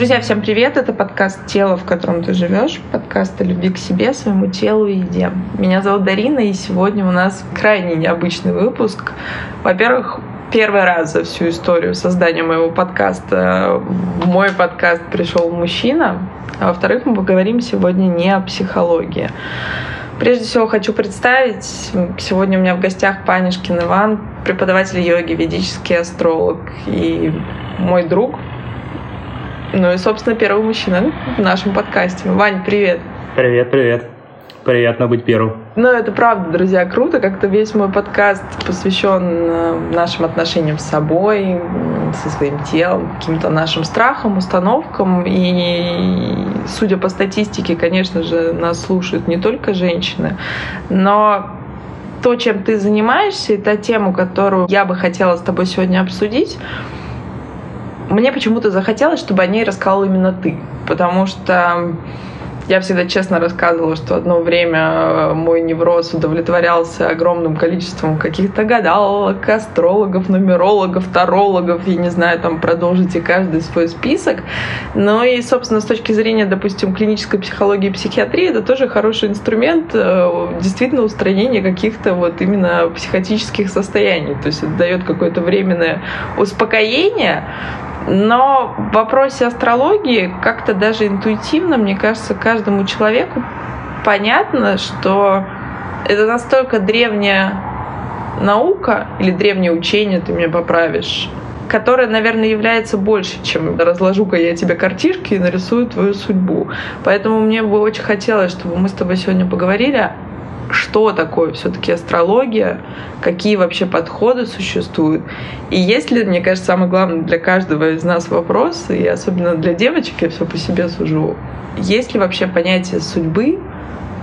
Друзья, всем привет! Это подкаст «Тело, в котором ты живешь», подкаст о любви к себе, своему телу и еде. Меня зовут Дарина, и сегодня у нас крайне необычный выпуск. Во-первых, первый раз за всю историю создания моего подкаста в мой подкаст пришел мужчина, а во-вторых, мы поговорим сегодня не о психологии. Прежде всего хочу представить, сегодня у меня в гостях Панишкин Иван, преподаватель йоги, ведический астролог и мой друг, ну и, собственно, первый мужчина в нашем подкасте. Вань, привет. Привет, привет. Приятно быть первым. Ну, это правда, друзья, круто. Как-то весь мой подкаст посвящен э, нашим отношениям с собой, со своим телом, каким-то нашим страхам, установкам. И, судя по статистике, конечно же, нас слушают не только женщины, но то, чем ты занимаешься, и та тема, которую я бы хотела с тобой сегодня обсудить, мне почему-то захотелось, чтобы о ней рассказал именно ты, потому что я всегда честно рассказывала, что одно время э, мой невроз удовлетворялся огромным количеством каких-то гадалок, астрологов, нумерологов, тарологов, я не знаю, там продолжите каждый свой список. Ну и, собственно, с точки зрения, допустим, клинической психологии и психиатрии, это тоже хороший инструмент э, действительно устранения каких-то вот именно психотических состояний. То есть это дает какое-то временное успокоение, но в вопросе астрологии как-то даже интуитивно, мне кажется, каждому человеку понятно, что это настолько древняя наука или древнее учение, ты меня поправишь, которое, наверное, является больше, чем разложу-ка я тебе картишки и нарисую твою судьбу. Поэтому мне бы очень хотелось, чтобы мы с тобой сегодня поговорили что такое все-таки астрология, какие вообще подходы существуют. И есть ли, мне кажется, самый главный для каждого из нас вопрос, и особенно для девочек, я все по себе сужу, есть ли вообще понятие судьбы,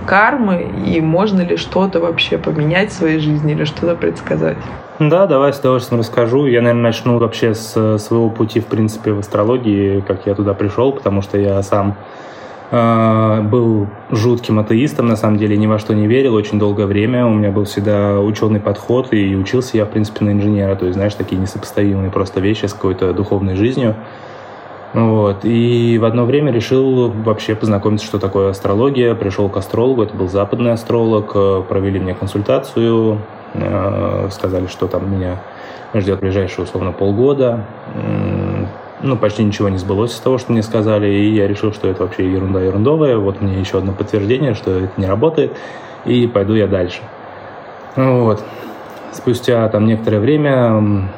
кармы, и можно ли что-то вообще поменять в своей жизни или что-то предсказать? Да, давай с удовольствием расскажу. Я, наверное, начну вообще с своего пути, в принципе, в астрологии, как я туда пришел, потому что я сам был жутким атеистом, на самом деле ни во что не верил очень долгое время. У меня был всегда ученый подход, и учился я, в принципе, на инженера. То есть, знаешь, такие несопоставимые просто вещи с какой-то духовной жизнью. Вот. И в одно время решил вообще познакомиться, что такое астрология. Пришел к астрологу, это был западный астролог, э, провели мне консультацию, э, сказали, что там меня ждет ближайшие, условно, полгода ну, почти ничего не сбылось из того, что мне сказали, и я решил, что это вообще ерунда ерундовая. Вот мне еще одно подтверждение, что это не работает, и пойду я дальше. Вот. Спустя там некоторое время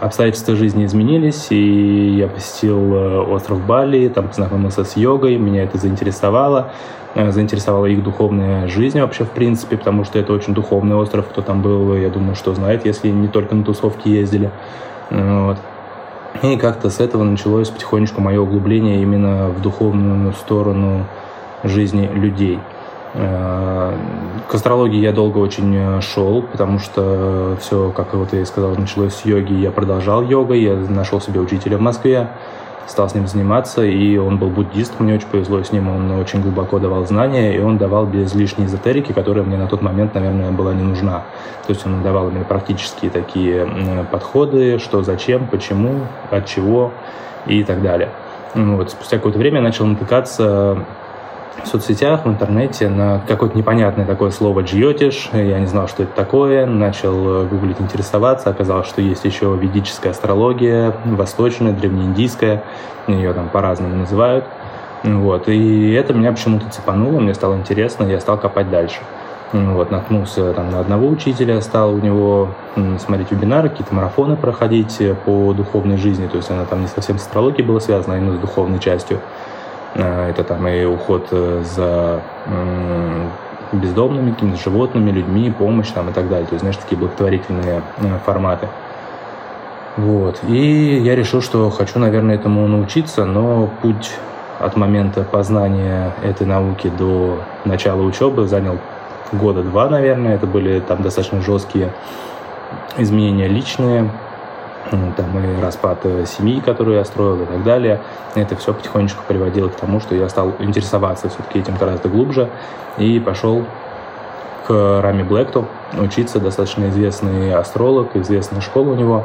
обстоятельства жизни изменились, и я посетил э, остров Бали, там познакомился с йогой, меня это заинтересовало, э, заинтересовала их духовная жизнь вообще в принципе, потому что это очень духовный остров, кто там был, я думаю, что знает, если не только на тусовки ездили. Вот. И как-то с этого началось потихонечку мое углубление именно в духовную сторону жизни людей. Э, к астрологии я долго очень шел, потому что все, как вот я и сказал, началось с йоги. Я продолжал йогой, я нашел себе учителя в Москве стал с ним заниматься, и он был буддист, мне очень повезло с ним, он очень глубоко давал знания, и он давал без лишней эзотерики, которая мне на тот момент, наверное, была не нужна. То есть он давал мне практические такие подходы, что зачем, почему, от чего и так далее. Вот. Спустя какое-то время я начал натыкаться в соцсетях, в интернете на какое-то непонятное такое слово «джиотиш». Я не знал, что это такое. Начал гуглить, интересоваться. Оказалось, что есть еще ведическая астрология, восточная, древнеиндийская. Ее там по-разному называют. Вот. И это меня почему-то цепануло, мне стало интересно, я стал копать дальше. Вот, наткнулся там на одного учителя, стал у него смотреть вебинары, какие-то марафоны проходить по духовной жизни, то есть она там не совсем с астрологией была связана, а именно с духовной частью. А, это там и уход э, за бездомными, какими-то животными, людьми, помощь там и так далее. То есть, знаешь, такие благотворительные э, форматы. Вот. И я решил, что хочу, наверное, этому научиться, но путь от момента познания этой науки до начала учебы занял года два, наверное. Это были там достаточно жесткие изменения личные, там и распад э, семьи, которую я строил и так далее. Это все потихонечку приводило к тому, что я стал интересоваться все-таки этим гораздо глубже и пошел к Рами Блэкту учиться, достаточно известный астролог, известная школа у него.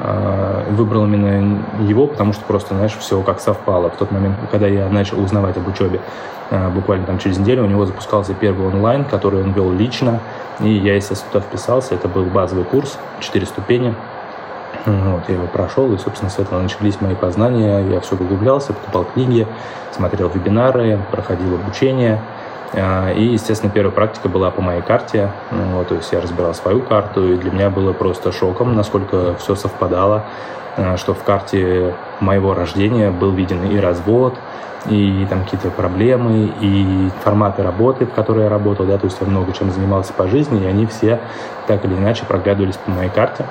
э, выбрал именно его, потому что просто, знаешь, все как совпало. В тот момент, когда я начал узнавать об учебе, э, буквально там через неделю у него запускался первый онлайн, который он вел лично, и я, естественно, туда вписался. Это был базовый курс, 4 ступени. Вот, я его прошел, и, собственно, с этого начались мои познания. Я все углублялся, покупал книги, смотрел вебинары, проходил обучение. А, и, естественно, первая практика была по моей карте. Ну, вот, то есть я разбирал свою карту, и для меня было просто шоком, насколько все совпадало, а, что в карте моего рождения был виден и развод, и там какие-то проблемы, и форматы работы, в которой я работал, да, то есть я много чем занимался по жизни, и они все так или иначе проглядывались по моей карте.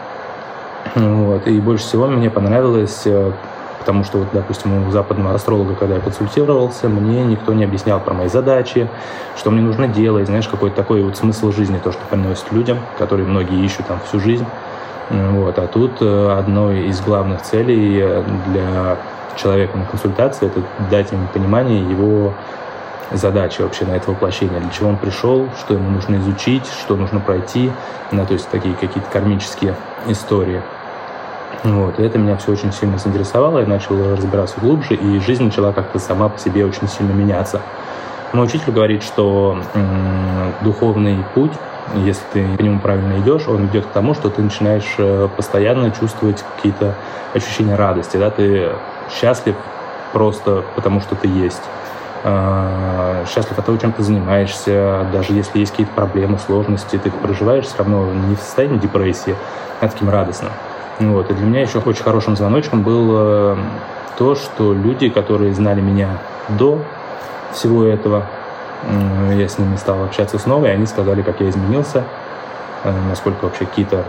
Вот. И больше всего мне понравилось, э, потому что, вот, допустим, у западного астролога, когда я консультировался, мне никто не объяснял про мои задачи, что мне нужно делать, знаешь, какой-то такой вот смысл жизни, то, что приносит людям, которые многие ищут там всю жизнь. Вот. А тут э, одной из главных целей э, для человека на консультации это дать ему понимание его задачи вообще на это воплощение, для чего он пришел, что ему нужно изучить, что нужно пройти, да, то есть такие какие-то кармические истории. Вот, и это меня все очень сильно заинтересовало, я начал разбираться глубже, и жизнь начала как-то сама по себе очень сильно меняться. Мой учитель говорит, что духовный путь, если ты по нему правильно идешь, он ведет к тому, что ты начинаешь э, постоянно чувствовать какие-то ощущения радости, да, ты счастлив просто потому, что ты есть. А, счастлив от того, чем ты занимаешься, даже если есть какие-то проблемы, сложности, ты их проживаешь все равно не в состоянии депрессии, а таким радостным. Вот. И для меня еще очень хорошим звоночком было то, что люди, которые знали меня до всего этого, я с ними стал общаться снова, и они сказали, как я изменился, э, насколько вообще какие-то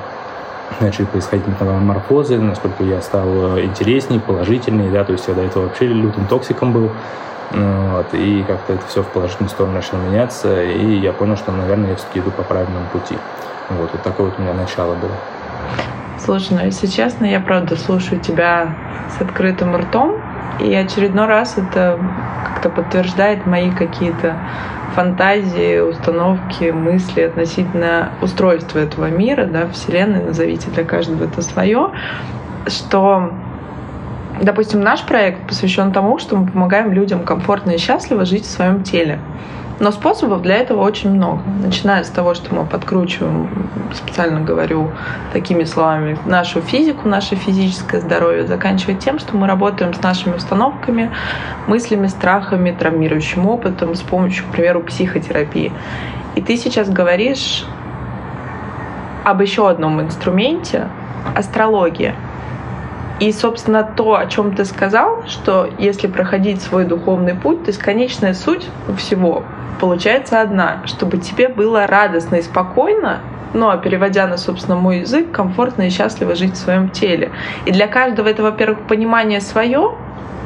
начали происходить метаморфозы, насколько я стал интересней, положительней, да, то есть я до этого вообще лютым токсиком был, вот, и как-то это все в положительную сторону начало меняться, и я понял, что, наверное, я все-таки иду по правильному пути. Вот, вот такое вот у меня начало было. Слушай, ну если честно, я правда слушаю тебя с открытым ртом, и очередной раз это как-то подтверждает мои какие-то фантазии, установки, мысли относительно устройства этого мира, да, Вселенной, назовите для каждого это свое, что Допустим, наш проект посвящен тому, что мы помогаем людям комфортно и счастливо жить в своем теле. Но способов для этого очень много. Начиная с того, что мы подкручиваем, специально говорю такими словами, нашу физику, наше физическое здоровье, заканчивая тем, что мы работаем с нашими установками, мыслями, страхами, травмирующим опытом с помощью, к примеру, психотерапии. И ты сейчас говоришь об еще одном инструменте — астрология — и, собственно, то, о чем ты сказал, что если проходить свой духовный путь, то есть конечная суть всего получается одна, чтобы тебе было радостно и спокойно, ну, а переводя на, собственно, мой язык, комфортно и счастливо жить в своем теле. И для каждого это, во-первых, понимание свое,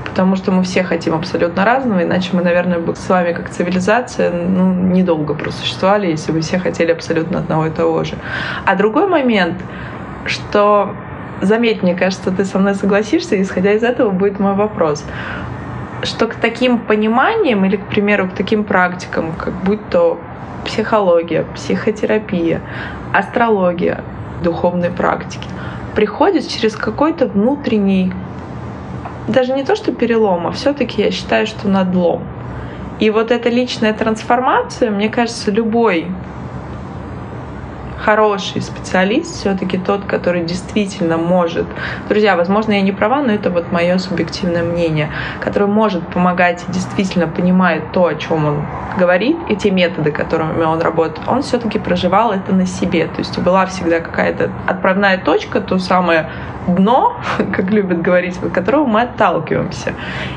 потому что мы все хотим абсолютно разного, иначе мы, наверное, бы с вами как цивилизация ну, недолго просуществовали, если бы все хотели абсолютно одного и того же. А другой момент, что заметь, мне кажется, ты со мной согласишься, исходя из этого будет мой вопрос. Что к таким пониманиям или, к примеру, к таким практикам, как будь то психология, психотерапия, астрология, духовные практики, приходит через какой-то внутренний, даже не то что перелом, а все-таки я считаю, что надлом. И вот эта личная трансформация, мне кажется, любой хороший специалист все-таки тот, который действительно может, друзья, возможно, я не права, но это вот мое субъективное мнение, который может помогать и действительно понимает то, о чем он говорит, и те методы, которыми он работает, он все-таки проживал это на себе. То есть была всегда какая-то отправная точка, то самое дно, как любят говорить, от которого мы отталкиваемся.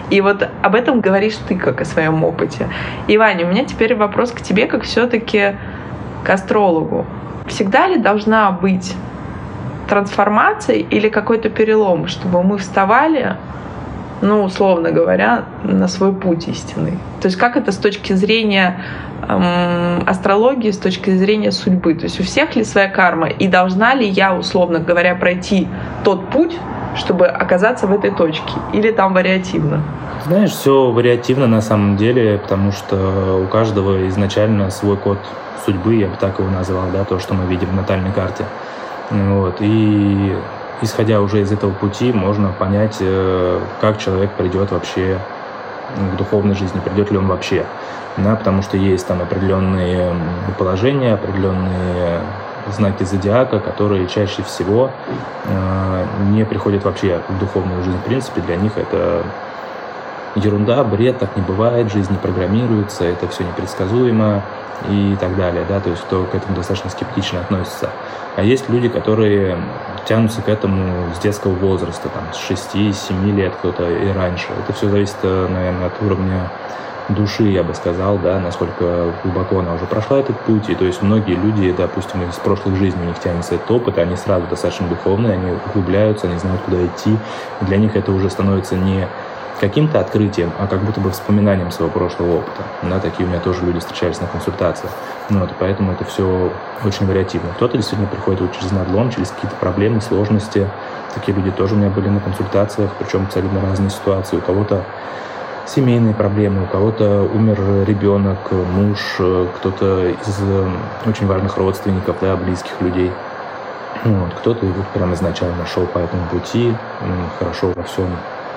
И вот об этом говоришь ты, как о своем опыте. И, Ваня, у меня теперь вопрос к тебе, как все-таки к астрологу. Всегда ли должна быть трансформация или какой-то перелом, чтобы мы вставали, ну, условно говоря, на свой путь истинный? То есть как это с точки зрения эм, астрологии, с точки зрения судьбы? То есть у всех ли своя карма? И должна ли я, условно говоря, пройти тот путь, чтобы оказаться в этой точке? Или там вариативно? Знаешь, все вариативно на самом деле, потому что у каждого изначально свой код судьбы, я бы так его назвал, да, то, что мы видим в натальной карте. Вот. И исходя уже из этого пути, можно понять, э, как человек придет вообще к духовной жизни, придет ли он вообще. Да, потому что есть там определенные положения, определенные знаки зодиака, которые чаще всего э, не приходят вообще в духовную жизнь. В принципе, для них это ерунда, бред, так не бывает, жизнь не программируется, это все непредсказуемо и так далее, да, то есть кто к этому достаточно скептично относится. А есть люди, которые тянутся к этому с детского возраста, там, с 6-7 лет кто-то и раньше. Это все зависит, э, наверное, от уровня души, я бы сказал, да, насколько глубоко она уже прошла этот путь. И то есть многие люди, допустим, из прошлых жизней у них тянется этот опыт, они сразу достаточно духовные, они углубляются, они знают, куда идти. Для них это уже становится не каким-то открытием, а как будто бы вспоминанием своего прошлого опыта. Да, такие у меня тоже люди встречались на консультациях. Ну, вот, поэтому это все очень вариативно. Кто-то действительно приходит вот через надлом, через какие-то проблемы, сложности. Такие люди тоже у меня были на консультациях, причем абсолютно разные ситуации. У кого-то семейные проблемы, у кого-то умер ребенок, муж, кто-то из э, очень важных родственников, да, близких людей. Вот, кто-то вот прям изначально шел по этому пути, хорошо во всем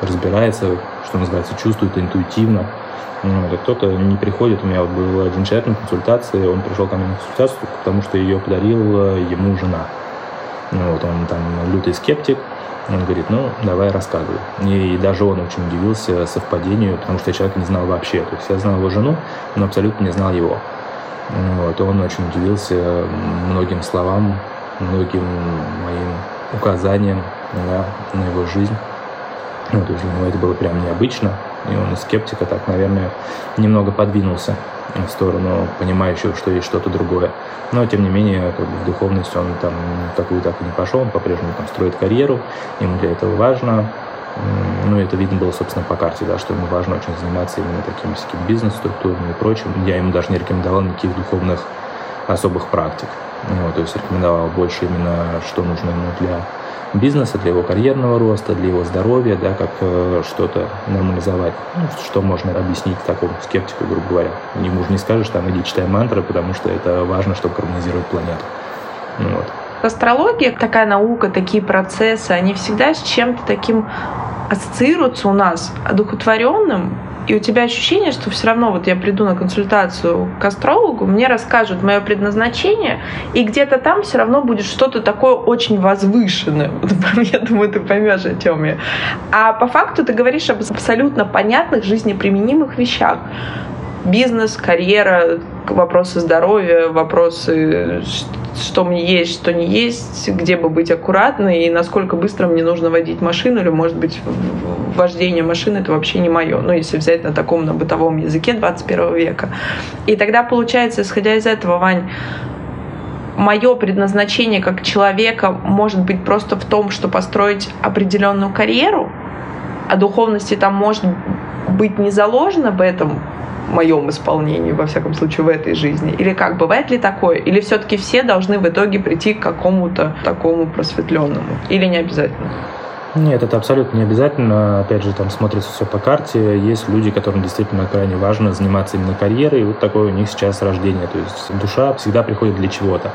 разбирается, что называется, чувствует интуитивно. Вот, а кто-то не приходит. У меня вот был один человек на консультации, он пришел ко мне на консультацию, потому что ее подарила ему жена. Вот, он там лютый скептик, он говорит, ну, давай рассказывай. И даже он очень удивился совпадению, потому что я человека не знал вообще. То есть я знал его жену, но абсолютно не знал его. Вот, он очень удивился многим словам, многим моим указаниям да, на его жизнь. Ну, то есть для него это было прям необычно. И он из скептика так, наверное, немного подвинулся в сторону понимающего, что есть что-то другое. Но, тем не менее, как бы в духовность он там такую так и не пошел, он по-прежнему там строит карьеру, ему для этого важно. Ну, это видно было, собственно, по карте, да, что ему важно очень заниматься именно такими всякими бизнес-структурами и прочим. Я ему даже не рекомендовал никаких духовных особых практик. Вот, то есть рекомендовал больше именно, что нужно ему для бизнеса, для его карьерного роста, для его здоровья, да, как э, что-то нормализовать. Ну, что можно объяснить такому скептику, грубо говоря. Ему же не скажешь, там, иди читай мантры, потому что это важно, чтобы гармонизировать планету. Вот. Астрология, такая наука, такие процессы, они всегда с чем-то таким ассоциируются у нас одухотворенным, и у тебя ощущение, что все равно вот я приду на консультацию к астрологу, мне расскажут мое предназначение, и где-то там все равно будет что-то такое очень возвышенное. Я думаю, ты поймешь, о чем я. А по факту ты говоришь об абсолютно понятных жизнеприменимых вещах. Бизнес, карьера, вопросы здоровья, вопросы, что мне есть, что не есть, где бы быть аккуратной и насколько быстро мне нужно водить машину, или, может быть, вождение машины это вообще не мое. Ну, если взять на таком, на бытовом языке 21 века. И тогда получается, исходя из этого, Вань, мое предназначение как человека может быть просто в том, что построить определенную карьеру, а духовности там может быть не заложено в этом, моем исполнении, во всяком случае, в этой жизни? Или как, бывает ли такое? Или все-таки все должны в итоге прийти к какому-то такому просветленному? Или не обязательно? Нет, это абсолютно не обязательно. Опять же, там смотрится все по карте. Есть люди, которым действительно крайне важно заниматься именно карьерой. И вот такое у них сейчас рождение. То есть душа всегда приходит для чего-то.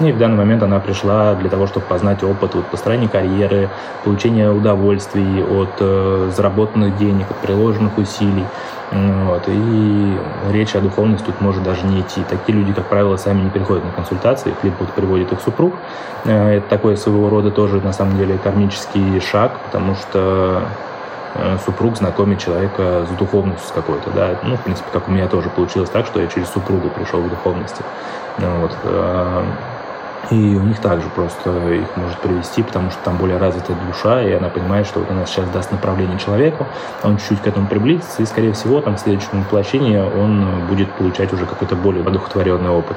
И в данный момент она пришла для того, чтобы познать опыт вот, построения карьеры, получения удовольствий от э, заработанных денег, от приложенных усилий. Вот. И речь о духовности тут может даже не идти. Такие люди, как правило, сами не приходят на консультации, их либо вот приводит их супруг. Э, это такой своего рода тоже, на самом деле, кармический шаг, потому что э, супруг знакомит человека с духовностью какой-то, да, ну, в принципе, как у меня тоже получилось так, что я через супругу пришел к духовности, вот, э, и у них также просто их может привести, потому что там более развитая душа, и она понимает, что вот она сейчас даст направление человеку, он чуть-чуть к этому приблизится, и, скорее всего, там в следующем воплощении он будет получать уже какой-то более одухотворенный опыт.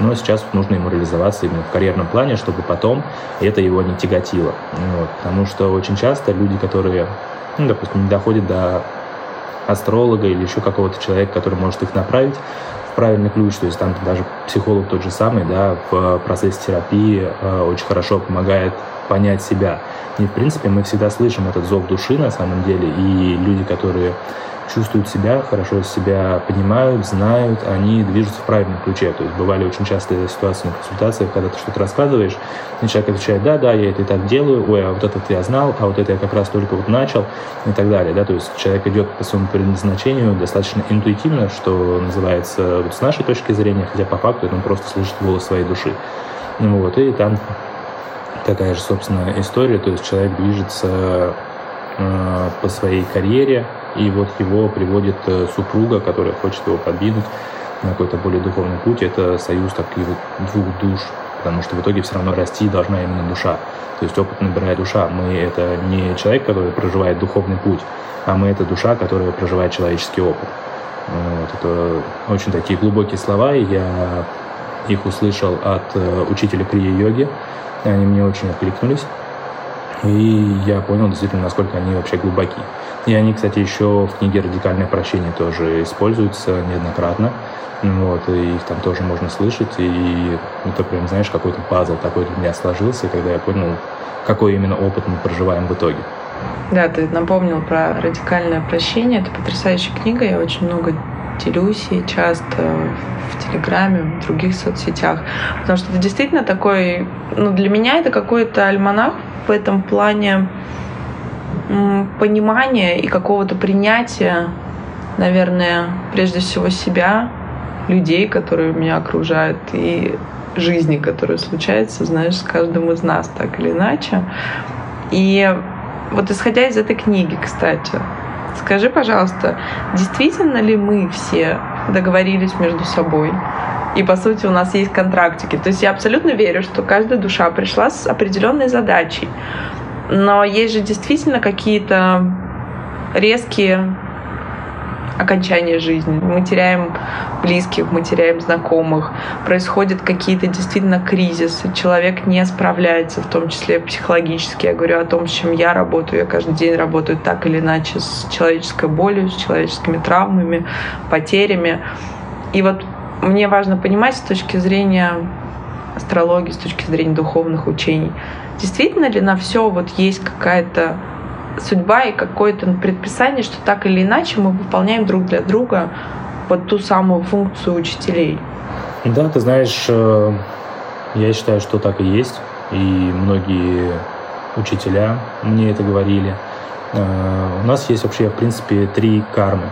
Но сейчас нужно ему реализоваться именно в карьерном плане, чтобы потом это его не тяготило. Вот. Потому что очень часто люди, которые, ну, допустим, не доходят до астролога или еще какого-то человека, который может их направить, правильный ключ, то есть там даже психолог тот же самый, да, в процессе терапии э, очень хорошо помогает понять себя. И, в принципе, мы всегда слышим этот зов души, на самом деле, и люди, которые чувствуют себя, хорошо себя понимают, знают, они движутся в правильном ключе. То есть бывали очень частые ситуации на консультациях, когда ты что-то рассказываешь, и человек отвечает, да, да, я это и так делаю, ой, а вот это я знал, а вот это я как раз только вот начал, и так далее. Да? То есть человек идет по своему предназначению достаточно интуитивно, что называется вот с нашей точки зрения, хотя по факту он просто слышит голос своей души. Вот, и там такая же, собственно, история, то есть человек движется э, по своей карьере, и вот его приводит э, супруга, которая хочет его подвинуть на какой-то более духовный путь. Это союз таких двух душ, потому что в итоге все равно расти должна именно душа. То есть опыт набирает душа. Мы — это не человек, который проживает духовный путь, а мы — это душа, которая проживает человеческий опыт. Вот. Это очень такие глубокие слова, и я их услышал от э, учителя крия-йоги. Они мне очень откликнулись. И я понял действительно, насколько они вообще глубоки. И они, кстати, еще в книге «Радикальное прощение» тоже используются неоднократно. Вот, и их там тоже можно слышать. И это прям, знаешь, какой-то пазл такой для меня сложился, когда я понял, какой именно опыт мы проживаем в итоге. Да, ты напомнил про радикальное прощение. Это потрясающая книга. Я очень много делюсь и часто в Телеграме, в других соцсетях. Потому что это действительно такой... Ну, для меня это какой-то альманах в этом плане понимания и какого-то принятия, наверное, прежде всего себя, людей, которые меня окружают, и жизни, которая случается, знаешь, с каждым из нас так или иначе. И вот исходя из этой книги, кстати, скажи, пожалуйста, действительно ли мы все договорились между собой? И, по сути, у нас есть контрактики. То есть я абсолютно верю, что каждая душа пришла с определенной задачей. Но есть же действительно какие-то резкие окончания жизни. Мы теряем близких, мы теряем знакомых, происходят какие-то действительно кризисы, человек не справляется, в том числе психологически. Я говорю о том, с чем я работаю. Я каждый день работаю так или иначе с человеческой болью, с человеческими травмами, потерями. И вот мне важно понимать с точки зрения астрологии, с точки зрения духовных учений, действительно ли на все вот есть какая-то судьба и какое-то предписание, что так или иначе мы выполняем друг для друга вот ту самую функцию учителей. Да, ты знаешь, э, я считаю, что так и есть. И многие учителя мне это говорили. Э, у нас есть вообще, в принципе, три кармы.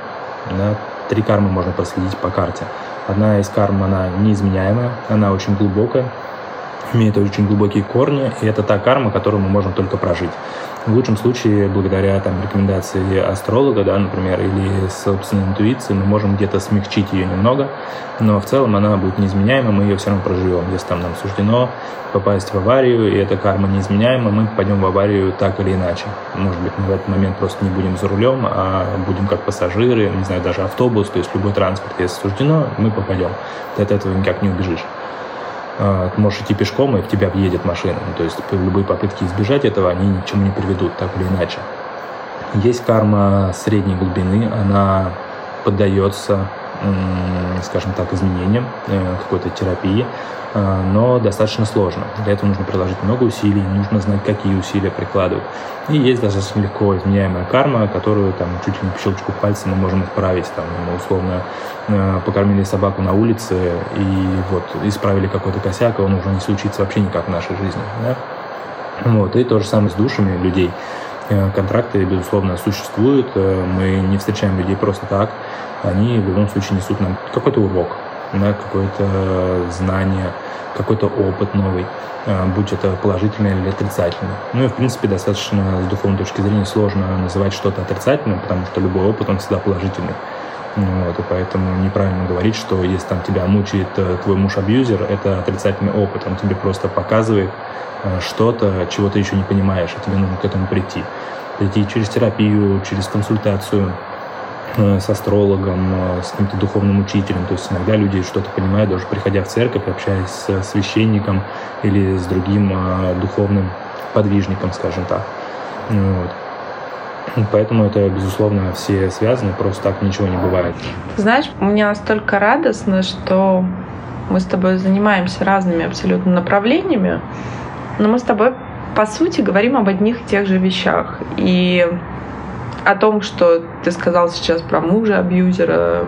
Да? Три кармы можно проследить по карте. Одна из карм, она неизменяемая, она очень глубокая, имеет очень глубокие корни, и это та карма, которую мы можем только прожить. В лучшем случае, благодаря там, рекомендации астролога, да, например, или собственной интуиции, мы можем где-то смягчить ее немного, но в целом она будет неизменяема, мы ее все равно проживем. Если там нам суждено попасть в аварию, и эта карма неизменяема, мы попадем в аварию так или иначе. Может быть, мы в этот момент просто не будем за рулем, а будем как пассажиры, не знаю, даже автобус, то есть любой транспорт, если суждено, мы попадем. Ты от этого никак не убежишь. Ты можешь идти пешком, и в тебя въедет машина. Ну, то есть любые попытки избежать этого, они ни к чему не приведут, так или иначе. Есть карма средней глубины, она поддается, скажем так, изменениям, э, какой-то терапии. А, но достаточно сложно. Для этого нужно приложить много усилий, нужно знать, какие усилия прикладывать. И есть достаточно легко изменяемая карма, которую там чуть ли не по щелчку пальца мы можем исправить. Там, условно покормили собаку на улице и вот исправили какой-то косяк, и он уже не случится вообще никак в нашей жизни. Да? Вот. И то же самое с душами людей. Э, контракты, безусловно, существуют. Э, мы не встречаем людей просто так. Они в любом случае несут нам какой-то урок да, какое-то знание, какой-то опыт новый, а, будь это положительный или отрицательный. Ну и, в принципе, достаточно с духовной точки зрения сложно называть что-то отрицательным, потому что любой опыт, он всегда положительный. Вот, и поэтому неправильно говорить, что если там тебя мучает э, твой муж-абьюзер, это отрицательный опыт. Он тебе просто показывает э, что-то, чего ты еще не понимаешь, и тебе нужно к этому прийти. Прийти через терапию, через консультацию, Э, с астрологом, с каким-то духовным учителем. То есть иногда люди что-то понимают, даже приходя в церковь, общаясь с священником или с другим духовным подвижником, скажем так. Вот. Поэтому это, безусловно, все связаны, просто так ничего не бывает. Знаешь, мне настолько радостно, что мы с тобой занимаемся разными абсолютно направлениями, но мы с тобой, по сути, говорим об одних и тех же вещах. И о том, что ты сказал сейчас про мужа-абьюзера,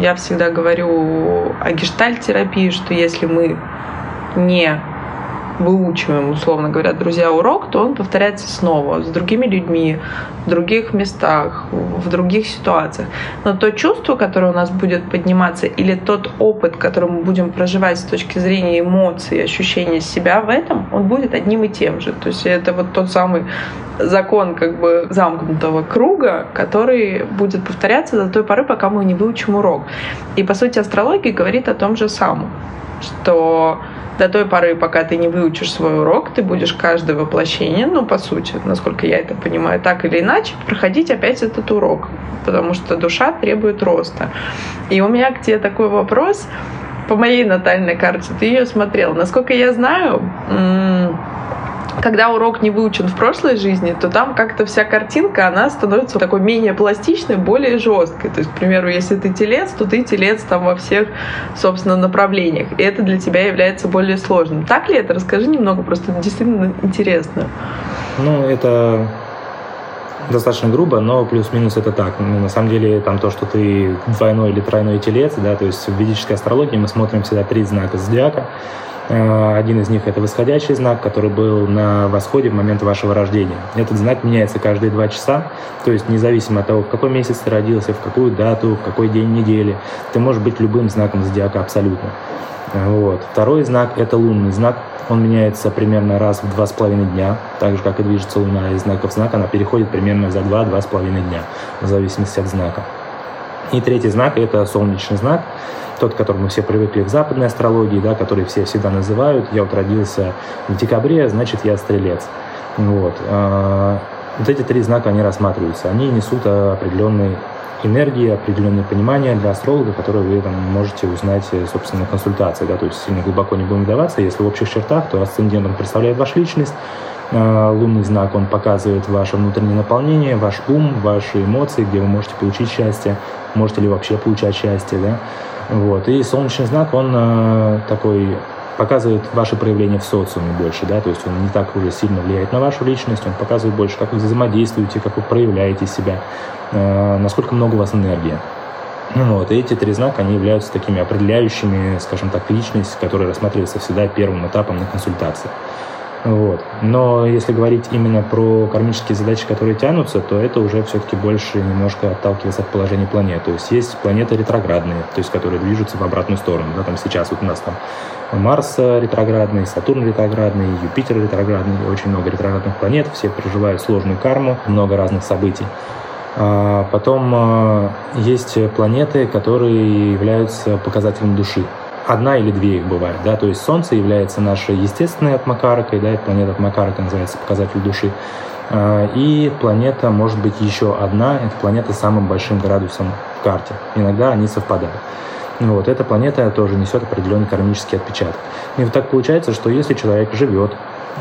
я всегда говорю о гештальт-терапии, что если мы не выучиваем, условно говоря, друзья, урок, то он повторяется снова с другими людьми, в других местах, в других ситуациях. Но то чувство, которое у нас будет подниматься, или тот опыт, который мы будем проживать с точки зрения эмоций, ощущения себя в этом, он будет одним и тем же. То есть это вот тот самый закон как бы замкнутого круга, который будет повторяться до той поры, пока мы не выучим урок. И, по сути, астрология говорит о том же самом, что до той поры, пока ты не выучишь свой урок, ты будешь каждое воплощение, ну, по сути, насколько я это понимаю, так или иначе, проходить опять этот урок, потому что душа требует роста. И у меня к тебе такой вопрос по моей натальной карте. Ты ее смотрел. Насколько я знаю, когда урок не выучен в прошлой жизни, то там как-то вся картинка, она становится такой менее пластичной, более жесткой. То есть, к примеру, если ты телец, то ты телец там во всех, собственно, направлениях. И это для тебя является более сложным. Так ли это? Расскажи немного, просто действительно интересно. Ну, это достаточно грубо, но плюс-минус это так. Ну, на самом деле, там то, что ты двойной или тройной телец, да, то есть в ведической астрологии мы смотрим всегда три знака зодиака. Э, один из них – это восходящий знак, который был на восходе в момент вашего рождения. Этот знак меняется каждые два часа, то есть независимо от того, в какой месяц ты родился, в какую дату, в какой день недели, ты можешь быть любым знаком зодиака абсолютно. Вот. Второй знак – это лунный знак. Он меняется примерно раз в два с половиной дня, так же, как и движется Луна из знака в знак, она переходит примерно за два-два с половиной дня, в зависимости от знака. И третий знак – это солнечный знак тот, к которому все привыкли в западной астрологии, да, который все всегда называют. Я вот родился в декабре, значит, я стрелец. Вот. А, вот эти три знака, они рассматриваются. Они несут определенные энергии, определенные понимания для астролога, которые вы там, можете узнать, собственно, на консультации. Да? То есть сильно глубоко не будем вдаваться. Если в общих чертах, то асцендент он представляет вашу личность, а, лунный знак, он показывает ваше внутреннее наполнение, ваш ум, ваши эмоции, где вы можете получить счастье, можете ли вообще получать счастье, да. Вот. И солнечный знак, он э, такой показывает ваши проявления в социуме больше, да, то есть он не так уже сильно влияет на вашу личность, он показывает больше, как вы взаимодействуете, как вы проявляете себя, э, насколько много у вас энергии. Ну вот, и эти три знака, они являются такими определяющими, скажем так, личность, которая рассматривается всегда первым этапом на консультации. Вот. Но если говорить именно про кармические задачи, которые тянутся, то это уже все-таки больше немножко отталкивается от положения планет. То есть есть планеты ретроградные, то есть которые движутся в обратную сторону. Да, там сейчас вот у нас там Марс ретроградный, Сатурн ретроградный, Юпитер ретроградный, очень много ретроградных планет, все проживают сложную карму, много разных событий. А потом а, есть планеты, которые являются показателем души одна или две их бывает, да, то есть Солнце является нашей естественной атмакаркой, да, это планета атмакарка называется показатель души, а, и планета может быть еще одна, это планета с самым большим градусом в карте, иногда они совпадают. Вот, эта планета тоже несет определенный кармический отпечаток. И вот так получается, что если человек живет,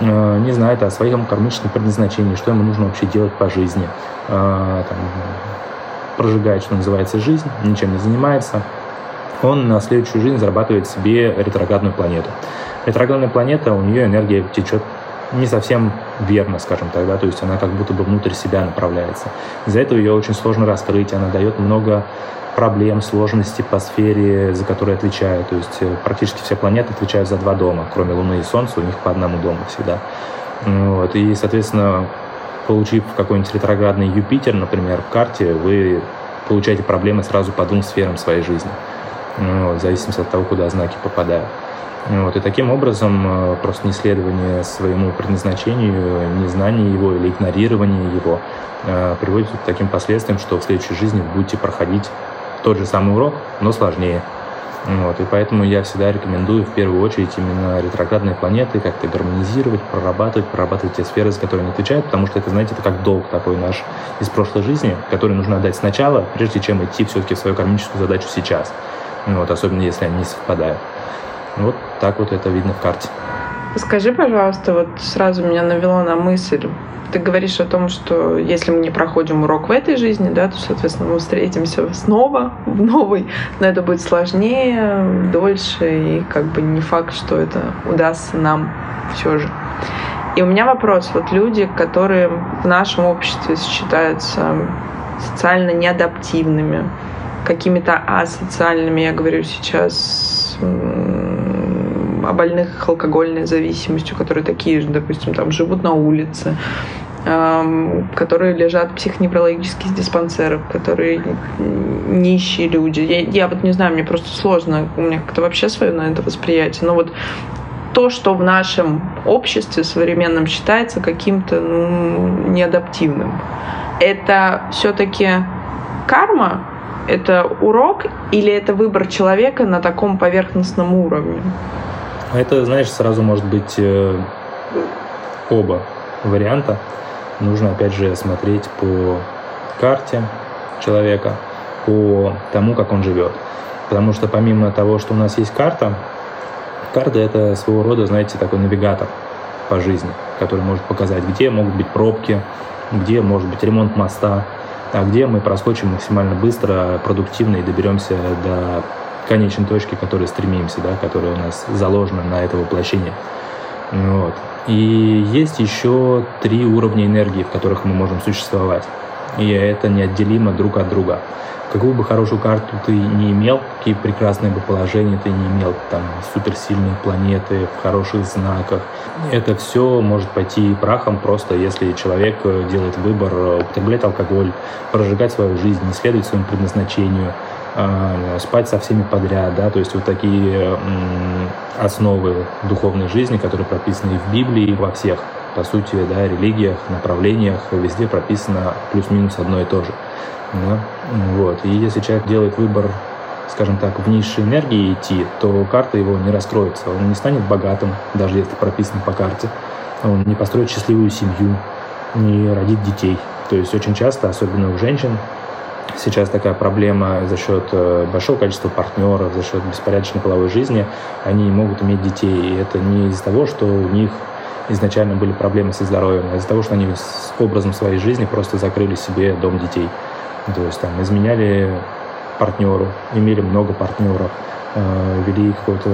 а, не знает о своем кармическом предназначении, что ему нужно вообще делать по жизни, а, там, прожигает, что называется, жизнь, ничем не занимается, он на следующую жизнь зарабатывает себе ретроградную планету. Ретроградная планета, у нее энергия течет не совсем верно, скажем так, да, то есть она как будто бы внутрь себя направляется. Из-за этого ее очень сложно раскрыть, она дает много проблем, сложностей по сфере, за которые отвечаю. То есть э, практически все планеты отвечают за два дома, кроме Луны и Солнца, у них по одному дому всегда. Вот. И, соответственно, получив какой-нибудь ретроградный Юпитер, например, в карте, вы получаете проблемы сразу по двум сферам своей жизни ну, в зависимости от того, куда знаки попадают. Вот, и таким образом э, просто неследование своему предназначению, незнание его или игнорирование его э, приводит к таким последствиям, что в следующей жизни вы будете проходить тот же самый урок, но сложнее. Вот, и поэтому я всегда рекомендую в первую очередь именно ретроградные планеты как-то гармонизировать, прорабатывать, прорабатывать те сферы, за которые они отвечают, потому что это, знаете, это как долг такой наш из прошлой жизни, который нужно отдать сначала, прежде чем идти все-таки в свою кармическую задачу сейчас. Вот, особенно если они не совпадают. Вот так вот это видно в карте. Скажи, пожалуйста, вот сразу меня навело на мысль. Ты говоришь о том, что если мы не проходим урок в этой жизни, да, то, соответственно, мы встретимся снова в новой, но это будет сложнее, дольше, и как бы не факт, что это удастся нам все же. И у меня вопрос, вот люди, которые в нашем обществе считаются социально неадаптивными, какими-то асоциальными, я говорю сейчас о больных алкогольной зависимостью, которые такие же, допустим, там живут на улице, которые лежат в психоневрологических диспансерах, которые нищие люди. Я, я вот не знаю, мне просто сложно, у меня как-то вообще свое на это восприятие. Но вот то, что в нашем обществе современном считается каким-то ну, неадаптивным, это все-таки карма, это урок или это выбор человека на таком поверхностном уровне? Это, знаешь, сразу может быть э, оба варианта. Нужно, опять же, смотреть по карте человека, по тому, как он живет. Потому что помимо того, что у нас есть карта, карта это своего рода, знаете, такой навигатор по жизни, который может показать, где могут быть пробки, где может быть ремонт моста, а где мы проскочим максимально быстро, продуктивно и доберемся до конечной точки, к которой стремимся, да, которая у нас заложена на это воплощение. Вот. И есть еще три уровня энергии, в которых мы можем существовать. И это неотделимо друг от друга какую бы хорошую карту ты не имел, какие прекрасные бы положения ты не имел, там суперсильные планеты в хороших знаках, это все может пойти прахом просто, если человек э, делает выбор э, употреблять алкоголь, прожигать свою жизнь, не следовать своему предназначению, э, спать со всеми подряд, да, то есть вот такие основы духовной жизни, которые прописаны и в Библии, и во всех, по сути, да, религиях, направлениях, везде прописано плюс-минус одно и то же. Да? Вот. И если человек делает выбор, скажем так, в низшей энергии идти, то карта его не раскроется. Он не станет богатым, даже если прописано по карте. Он не построит счастливую семью, не родит детей. То есть очень часто, особенно у женщин, сейчас такая проблема за счет э, большого количества партнеров, за счет беспорядочной половой жизни, они могут иметь детей. И это не из-за того, что у них изначально были проблемы со здоровьем, а из-за того, что они с образом своей жизни просто закрыли себе дом детей. То есть там изменяли партнеру, имели много партнеров, э, вели какой-то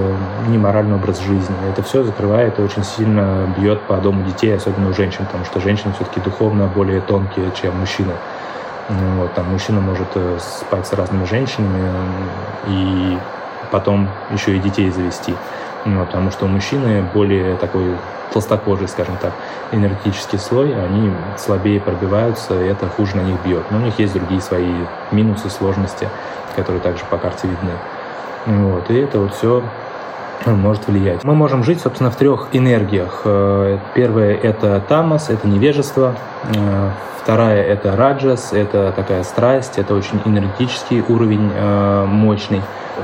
неморальный образ жизни. Это все закрывает и очень сильно бьет по дому детей, особенно у женщин, потому что женщины все-таки духовно более тонкие, чем мужчины. Ну вот, там мужчина может э, спать с разными женщинами и потом еще и детей завести. Ну, потому что у мужчины более такой толстокожий, скажем так, энергетический слой, они слабее пробиваются, и это хуже на них бьет. Но у них есть другие свои минусы, сложности, которые также по карте видны. Вот, и это вот все может влиять. Мы можем жить, собственно, в трех энергиях. Э, первое – это тамас, это невежество. Э, вторая – это раджас, это такая страсть, это очень энергетический уровень, э, мощный.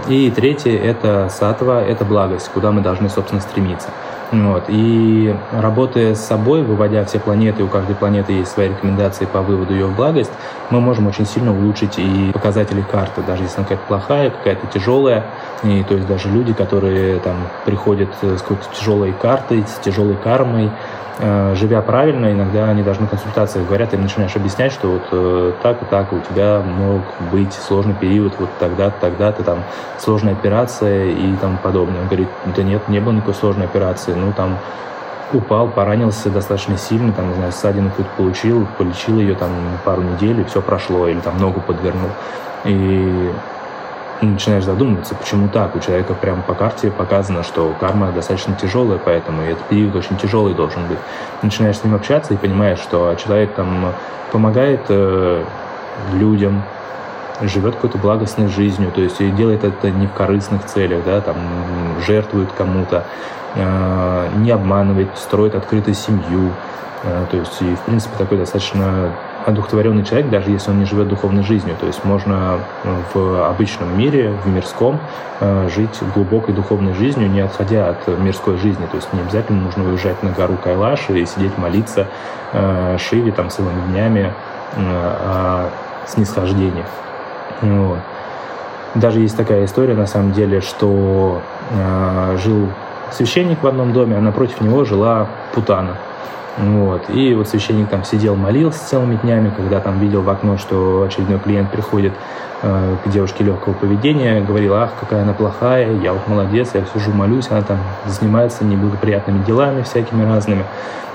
И третье – это сатва, это благость, куда мы должны, собственно, стремиться. Вот. И работая с собой, выводя все планеты, у каждой планеты есть свои рекомендации по выводу ее в благость, мы можем очень сильно улучшить и показатели карты, даже если она какая-то плохая, какая-то тяжелая. И то есть даже люди, которые там приходят с какой-то тяжелой картой, с тяжелой кармой, живя правильно, иногда они даже на консультациях говорят, ты начинаешь объяснять, что вот э, так и так у тебя мог быть сложный период, вот тогда-то, тогда-то, там, сложная операция и тому подобное. Он говорит, да нет, не было никакой сложной операции, ну, там, упал, поранился достаточно сильно, там, не знаю, ссадину какую-то получил, полечил ее там пару недель, и все прошло, или там ногу подвернул. И начинаешь задумываться, почему так. У человека прямо по карте показано, что карма достаточно тяжелая, поэтому и этот период очень тяжелый должен быть. Начинаешь с ним общаться и понимаешь, что человек там помогает э, людям, живет какой-то благостной жизнью, то есть и делает это не в корыстных целях, да, там жертвует кому-то, э, не обманывает, строит открытую семью, э, то есть и в принципе такой достаточно одухотворенный человек, даже если он не живет духовной жизнью. То есть можно э, в обычном мире, в мирском, э, жить глубокой духовной жизнью, не отходя от мирской жизни. То есть не обязательно нужно уезжать на гору Кайлаш и сидеть молиться э, Шиве там целыми днями о снисхождении. Вот. Даже есть такая история, на самом деле, что жил священник в одном доме, а напротив него жила Путана. Вот. И вот священник там сидел, молился целыми днями, когда там видел в окно, что очередной клиент приходит э, к девушке легкого поведения, говорил, ах, какая она плохая, я вот молодец, я сижу, молюсь, она там занимается неблагоприятными делами всякими разными.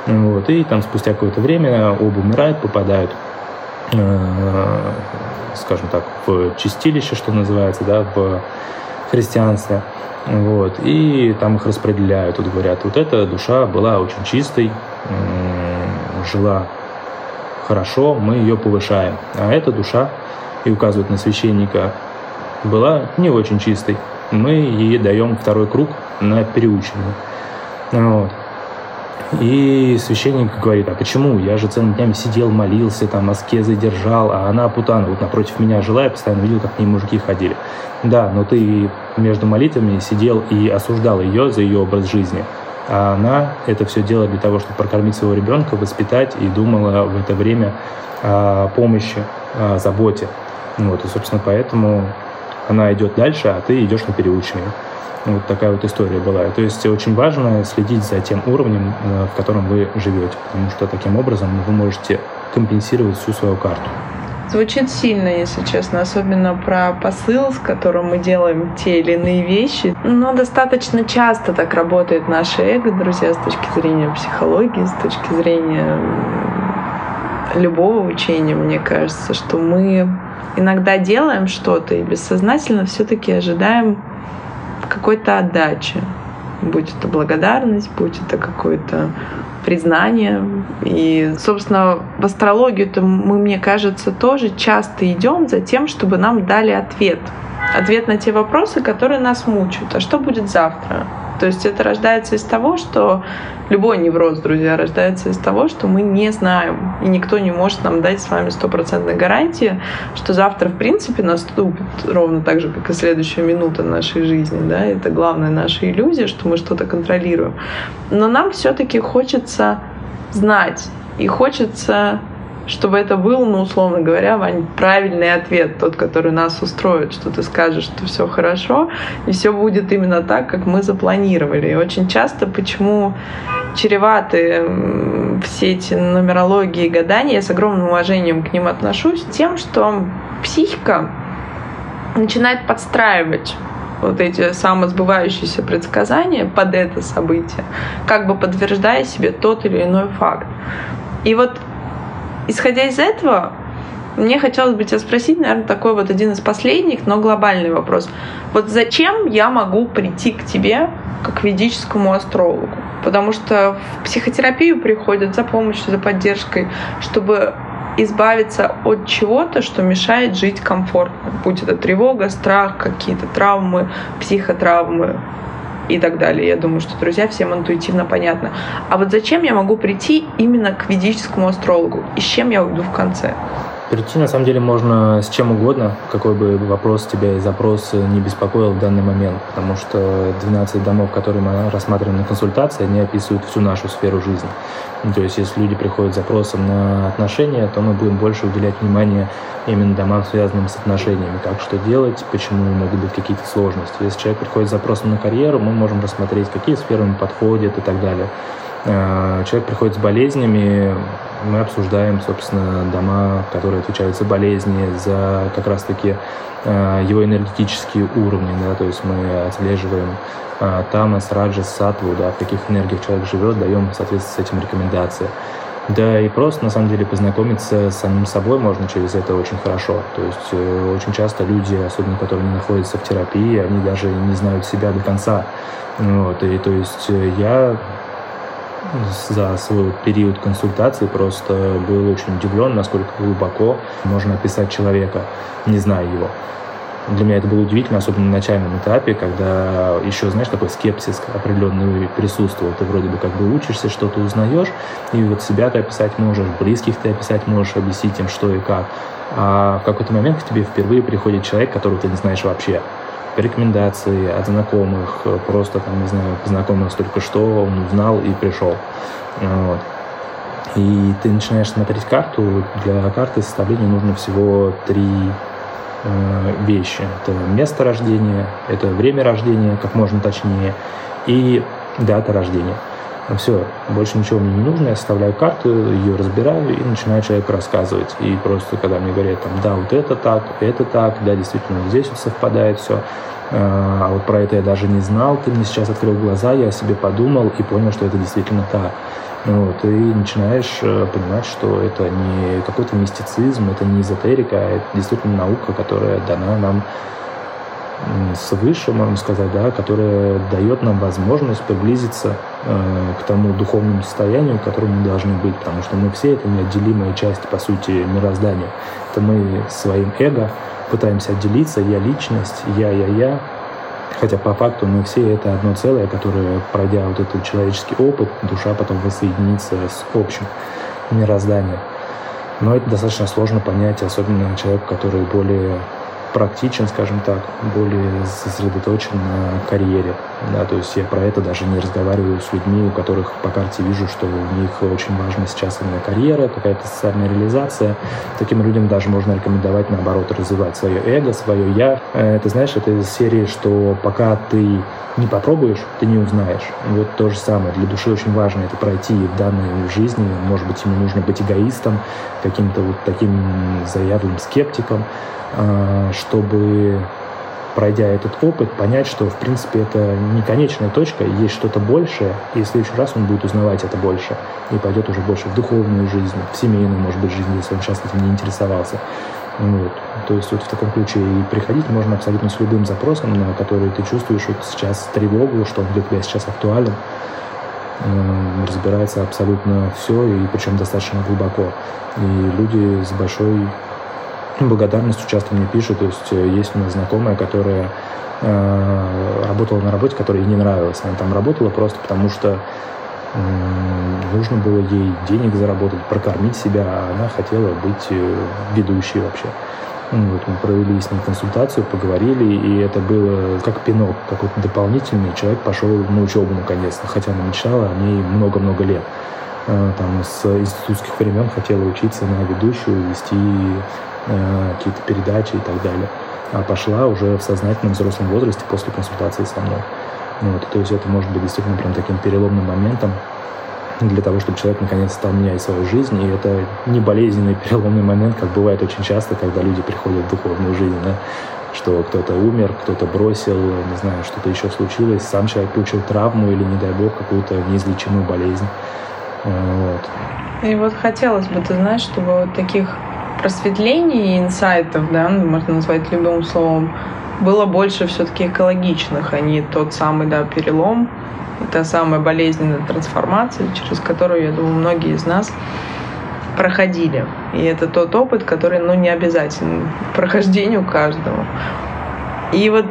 Вот. И там спустя какое-то время оба умирают, попадают э, скажем так, в чистилище, что называется, да, в христианстве. Вот. И там их распределяют. Тут говорят, вот эта душа была очень чистой, жила хорошо, мы ее повышаем. А эта душа, и указывают на священника, была не очень чистой. Мы ей даем второй круг на переучивание. Вот. И священник говорит, а почему? Я же целыми днями сидел, молился, там, аскезы держал, а она путана вот напротив меня жила, я постоянно видел, как к ней мужики ходили. Да, но ты между молитвами сидел и осуждал ее за ее образ жизни. А она это все делала для того, чтобы прокормить своего ребенка, воспитать и думала в это время о помощи, о заботе. Вот, и, собственно, поэтому она идет дальше, а ты идешь на переучивание. Вот такая вот история была. То есть очень важно следить за тем уровнем, э, в котором вы живете, потому что таким образом вы можете компенсировать всю свою карту. Звучит сильно, если честно, особенно про посыл, с которым мы делаем те или иные вещи. Но достаточно часто так работает наше эго, друзья, с точки зрения психологии, с точки зрения любого учения, мне кажется, что мы иногда делаем что-то и бессознательно все-таки ожидаем какой-то отдачи. Будь это благодарность, будь это какое-то признание. И, собственно, в астрологию-то мы, мне кажется, тоже часто идем за тем, чтобы нам дали ответ. Ответ на те вопросы, которые нас мучают. А что будет завтра? То есть это рождается из того, что любой невроз, друзья, рождается из того, что мы не знаем, и никто не может нам дать с вами стопроцентной гарантии, что завтра, в принципе, наступит ровно так же, как и следующая минута нашей жизни. Да? Это главная наша иллюзия, что мы что-то контролируем. Но нам все-таки хочется знать, и хочется чтобы это был, ну, условно говоря, Вань, правильный ответ, тот, который нас устроит, что ты скажешь, что все хорошо, и все будет именно так, как мы запланировали. И очень часто почему чреваты все эти нумерологии и гадания, я с огромным уважением к ним отношусь, тем, что психика начинает подстраивать вот эти самосбывающиеся предсказания под это событие, как бы подтверждая себе тот или иной факт. И вот исходя из этого, мне хотелось бы тебя спросить, наверное, такой вот один из последних, но глобальный вопрос. Вот зачем я могу прийти к тебе как ведическому астрологу? Потому что в психотерапию приходят за помощью, за поддержкой, чтобы избавиться от чего-то, что мешает жить комфортно. Будь это тревога, страх, какие-то травмы, психотравмы, и так далее. Я думаю, что, друзья, всем интуитивно понятно. А вот зачем я могу прийти именно к ведическому астрологу? И с чем я уйду в конце? Прийти, на самом деле, можно с чем угодно, какой бы вопрос тебя запрос не беспокоил в данный момент, потому что 12 домов, которые мы рассматриваем на консультации, они описывают всю нашу сферу жизни. То есть, если люди приходят с запросом на отношения, то мы будем больше уделять внимание именно домам, связанным с отношениями, как что делать, почему могут быть какие-то сложности. Если человек приходит с запросом на карьеру, мы можем рассмотреть, какие сферы ему подходят и так далее. Э, человек приходит с болезнями, мы обсуждаем, собственно, дома, которые отвечают за болезни, за как раз-таки э, его энергетические уровни, да, то есть мы отслеживаем э, тамас, раджас, сатву, да, в каких энергиях человек живет, даем, соответственно, с этим рекомендации. Да, и просто, на самом деле, познакомиться с самим собой можно через это очень хорошо. То есть очень часто люди, особенно которые не находятся в терапии, они даже не знают себя до конца. Вот, и то есть я за свой период консультации просто был очень удивлен, насколько глубоко можно описать человека, не зная его. Для меня это было удивительно, особенно на начальном этапе, когда еще, знаешь, такой скепсис определенный присутствовал. Ты вроде бы как бы учишься, что-то узнаешь, и вот себя ты описать можешь, близких ты описать можешь, объяснить им, что и как. А в какой-то момент к тебе впервые приходит человек, которого ты не знаешь вообще рекомендации от знакомых, просто там, не знаю, познакомился только что, он узнал и пришел. Вот. И ты начинаешь смотреть карту. Для карты составления нужно всего три э, вещи. Это место рождения, это время рождения, как можно точнее, и дата рождения. Все, больше ничего мне не нужно, я составляю карту, ее разбираю и начинаю человеку рассказывать. И просто, когда мне говорят, там, да, вот это так, это так, да, действительно, вот здесь совпадает все, а вот про это я даже не знал, ты мне сейчас открыл глаза, я о себе подумал и понял, что это действительно так. Вот, и начинаешь э, понимать, что это не какой-то мистицизм, это не эзотерика, а это действительно наука, которая дана нам свыше, можно сказать, да, которая дает нам возможность приблизиться э, к тому духовному состоянию, к которому мы должны быть, потому что мы все это неотделимая часть, по сути, мироздания. Это мы своим эго пытаемся отделиться, я личность, я, я, я, хотя по факту мы все это одно целое, которое, пройдя вот этот человеческий опыт, душа потом воссоединится с общим мирозданием. Но это достаточно сложно понять, особенно человеку, который более практичен, скажем так, более сосредоточен на карьере. Да, то есть я про это даже не разговариваю с людьми, у которых по карте вижу, что у них очень важно сейчас именно карьера, какая-то социальная реализация. Таким людям даже можно рекомендовать, наоборот, развивать свое эго, свое «я». Э, это, знаешь, это из серии, что пока ты не попробуешь, ты не узнаешь. Вот то же самое. Для души очень важно это пройти в данной жизни. Может быть, ему нужно быть эгоистом, каким-то вот таким заядлым скептиком, чтобы, пройдя этот опыт, понять, что, в принципе, это не конечная точка, есть что-то большее, и в следующий раз он будет узнавать это больше, и пойдет уже больше в духовную жизнь, в семейную, может быть, жизнь, если он сейчас этим не интересовался. Вот. То есть вот в таком случае и приходить можно абсолютно с любым запросом, на который ты чувствуешь вот сейчас тревогу, что он для тебя сейчас актуален. Разбирается абсолютно все, и причем достаточно глубоко. И люди с большой благодарностью часто мне пишут. То есть э, есть у меня знакомая, которая э, работала на работе, которая ей не нравилась. Она там работала просто потому, что э, нужно было ей денег заработать, прокормить себя, а она хотела быть э, ведущей вообще. Ну вот, мы провели с ней консультацию, поговорили, и это было как пинок какой-то дополнительный. Человек пошел на учебу наконец-то, хотя она мечтала о ней много-много лет. Э, там с институтских времен хотела учиться на ведущую, вести какие-то передачи и так далее. А пошла уже в сознательном взрослом возрасте после консультации со мной. Вот, то есть это может быть действительно прям таким переломным моментом для того, чтобы человек наконец стал менять свою жизнь. И это не болезненный переломный момент, как бывает очень часто, когда люди приходят в духовную жизнь, да? что кто-то умер, кто-то бросил, не знаю, что-то еще случилось, сам человек получил травму или, не дай бог, какую-то неизлечимую болезнь. Вот. И вот хотелось бы, ты знаешь, чтобы вот таких просветлений и инсайтов, да, ну, можно назвать любым словом, было больше все-таки экологичных, а не тот самый, да, перелом, и та самая болезненная трансформация, через которую, я думаю, многие из нас проходили. И это тот опыт, который, ну, не обязателен прохождению каждого. И вот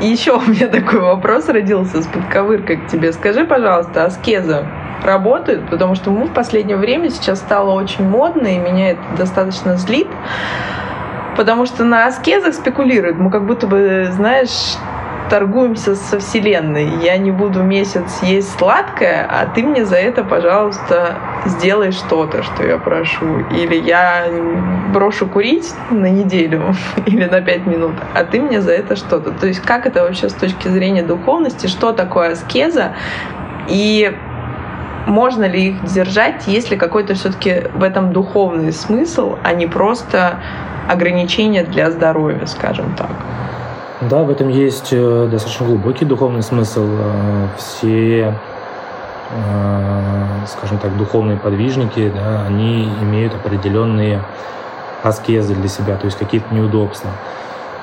еще у меня такой вопрос родился с подковыркой к тебе. Скажи, пожалуйста, аскеза работают, потому что мы в последнее время сейчас стало очень модно, и меня это достаточно злит, потому что на аскезах спекулируют. Мы как будто бы, знаешь, торгуемся со Вселенной. Я не буду месяц есть сладкое, а ты мне за это, пожалуйста, сделай что-то, что я прошу. Или я брошу курить на неделю или на пять минут, а ты мне за это что-то. То есть как это вообще с точки зрения духовности, что такое аскеза? И можно ли их держать, есть ли какой-то все-таки в этом духовный смысл, а не просто ограничения для здоровья, скажем так? Да, в этом есть э, достаточно глубокий духовный смысл. Э, все, э, скажем так, духовные подвижники, да, они имеют определенные аскезы для себя, то есть какие-то неудобства.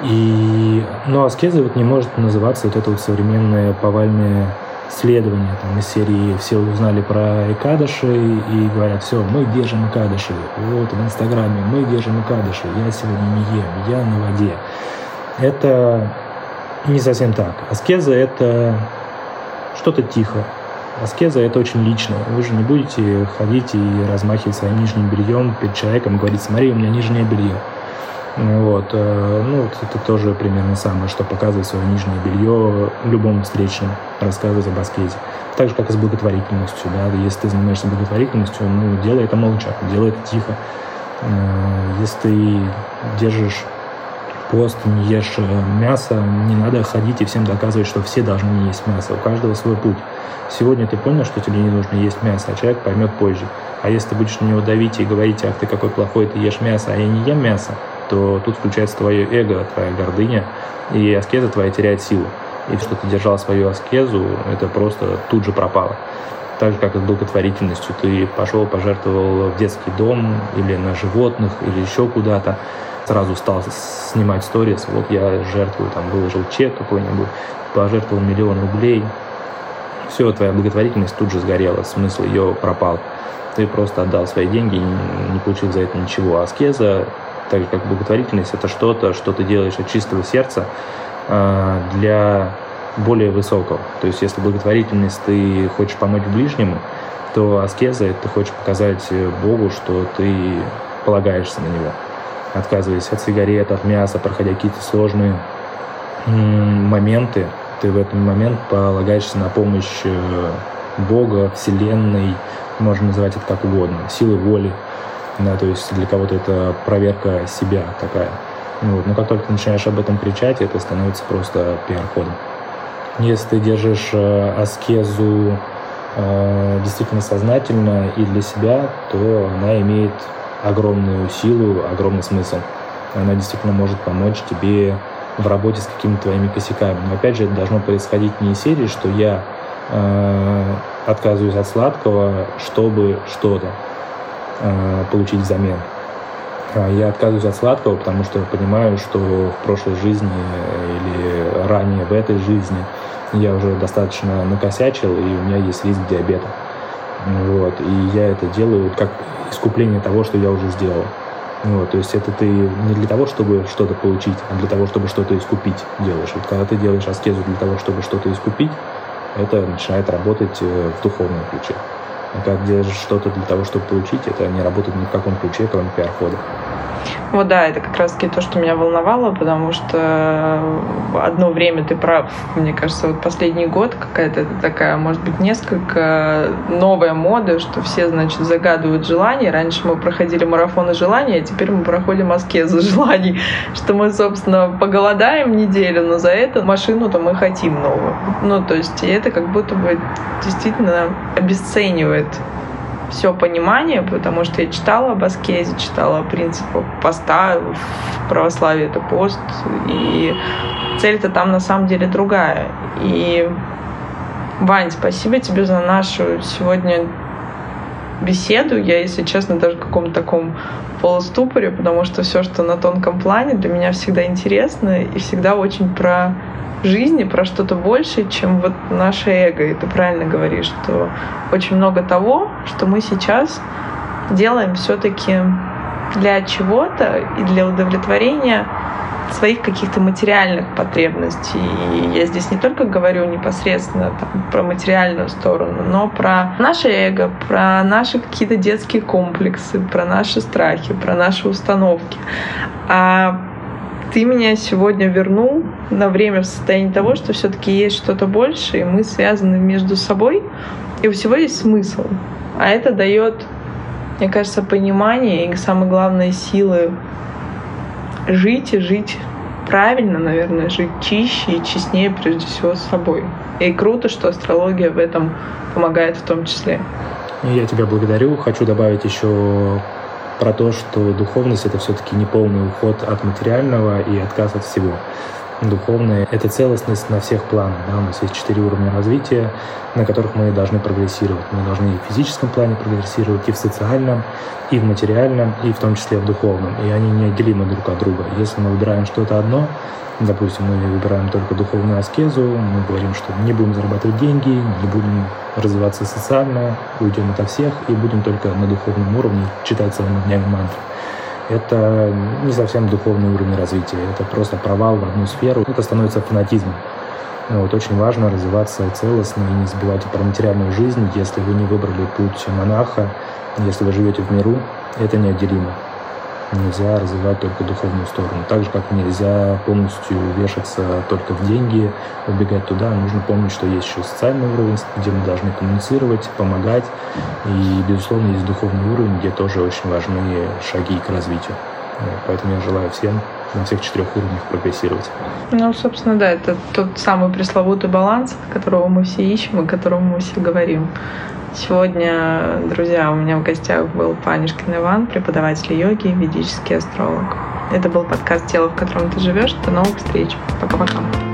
И, но аскеза вот не может называться вот это вот современное повальное следования там, из серии все узнали про Экадыши и говорят, все, мы держим Экадыши. Вот в Инстаграме мы держим Экадыши. Я сегодня не ем, я на воде. Это не совсем так. Аскеза – это что-то тихо. Аскеза – это очень лично. Вы же не будете ходить и размахивать своим нижним бельем перед человеком говорить, смотри, у меня нижнее белье. Вот. Э, ну, вот это тоже примерно самое, что показывать свое нижнее белье любому встречному, рассказывать об аскезе. Так же, как и с благотворительностью. Да? Если ты занимаешься благотворительностью, ну, делай это молча, делай это тихо. Э, если ты держишь пост, не ешь э, мясо, не надо ходить и всем доказывать, что все должны есть мясо. У каждого свой путь. Сегодня ты понял, что тебе не нужно есть мясо, а человек поймет позже. А если ты будешь на него давить и говорить, ах, ты какой плохой, ты ешь мясо, а я не ем мясо, то тут включается твое эго, твоя гордыня, и аскеза твоя теряет силу. И что ты держал свою аскезу, это просто тут же пропало. Так же, как и с благотворительностью. Ты пошел, пожертвовал в детский дом или на животных, или еще куда-то. Сразу стал снимать сторис. Вот я жертвую, там выложил чек какой-нибудь, пожертвовал миллион рублей. Все, твоя благотворительность тут же сгорела, смысл ее пропал. Ты просто отдал свои деньги, не получил за это ничего. Аскеза, так как благотворительность, это что-то, что ты делаешь от чистого сердца а, для более высокого. То есть, если благотворительность ты хочешь помочь ближнему, то аскеза – ты хочешь показать Богу, что ты полагаешься на Него. Отказываясь от сигарет, от мяса, проходя какие-то сложные моменты, ты в этот момент полагаешься на помощь э, Бога, Вселенной, можно называть это как угодно, силы воли. Да, то есть для кого-то это проверка себя такая. Вот. Но как только ты начинаешь об этом кричать, это становится просто пиар-ходом. Если ты держишь э, аскезу э, действительно сознательно и для себя, то она имеет огромную силу, огромный смысл. Она действительно может помочь тебе в работе с какими-то твоими косяками. Но опять же, это должно происходить не из серии, что я э, отказываюсь от сладкого, чтобы что-то э, получить взамен. А я отказываюсь от сладкого, потому что понимаю, что в прошлой жизни или ранее в этой жизни я уже достаточно накосячил, и у меня есть риск диабета. Вот. И я это делаю как искупление того, что я уже сделал. Вот, то есть это ты не для того, чтобы что-то получить, а для того, чтобы что-то искупить делаешь. Вот когда ты делаешь аскезу для того, чтобы что-то искупить, это начинает работать э, в духовном ключе. А когда делаешь что-то для того, чтобы получить, это не работает ни в каком ключе, кроме пиар-хода. Вот да, это как раз-таки то, что меня волновало, потому что одно время ты прав. Мне кажется, вот последний год какая-то такая, может быть, несколько новая мода, что все, значит, загадывают желания. Раньше мы проходили марафоны желаний, а теперь мы проходим аскезы желаний. Что мы, собственно, поголодаем неделю, но за это машину-то мы хотим новую. Ну, то есть, это как будто бы действительно обесценивает все понимание, потому что я читала об аскезе, читала о принципах поста, в православии это пост, и цель-то там на самом деле другая. И, Вань, спасибо тебе за нашу сегодня беседу. Я, если честно, даже в каком-то таком полуступоре, потому что все, что на тонком плане, для меня всегда интересно и всегда очень про жизни, про что-то большее, чем вот наше эго. И ты правильно говоришь, что очень много того, что мы сейчас делаем все-таки для чего-то и для удовлетворения своих каких-то материальных потребностей. И я здесь не только говорю непосредственно там, про материальную сторону, но про наше эго, про наши какие-то детские комплексы, про наши страхи, про наши установки. А ты меня сегодня вернул на время в состоянии того, что все-таки есть что-то больше, и мы связаны между собой, и у всего есть смысл. А это дает, мне кажется, понимание и, самое главное, силы жить и жить правильно, наверное, жить чище и честнее, прежде всего, с собой. И круто, что астрология в этом помогает в том числе. Я тебя благодарю. Хочу добавить еще про то, что духовность это все-таки не полный уход от материального и отказ от всего. Духовная — это целостность на всех планах. Да? У нас есть четыре уровня развития, на которых мы должны прогрессировать. Мы должны и в физическом плане прогрессировать, и в социальном, и в материальном, и в том числе в духовном. И они неотделимы друг от друга. Если мы выбираем что-то одно, допустим, мы выбираем только духовную аскезу, мы говорим, что не будем зарабатывать деньги, не будем развиваться социально, уйдем ото всех и будем только на духовном уровне читать целыми днями мантры. Это не совсем духовный уровень развития, это просто провал в одну сферу, это становится фанатизмом. Вот, очень важно развиваться целостно и не забывать про материальную жизнь. Если вы не выбрали путь монаха, если вы живете в миру, это неотделимо нельзя развивать только духовную сторону. Так же, как нельзя полностью вешаться только в деньги, убегать туда, нужно помнить, что есть еще социальный уровень, где мы должны коммуницировать, помогать. И, безусловно, есть духовный уровень, где тоже очень важны шаги к развитию. Поэтому я желаю всем на всех четырех уровнях прогрессировать. Ну, собственно, да, это тот самый пресловутый баланс, которого мы все ищем и которому мы все говорим. Сегодня, друзья, у меня в гостях был Панишкин Иван, преподаватель йоги и ведический астролог. Это был подкаст «Тело, в котором ты живешь». До новых встреч. Пока-пока.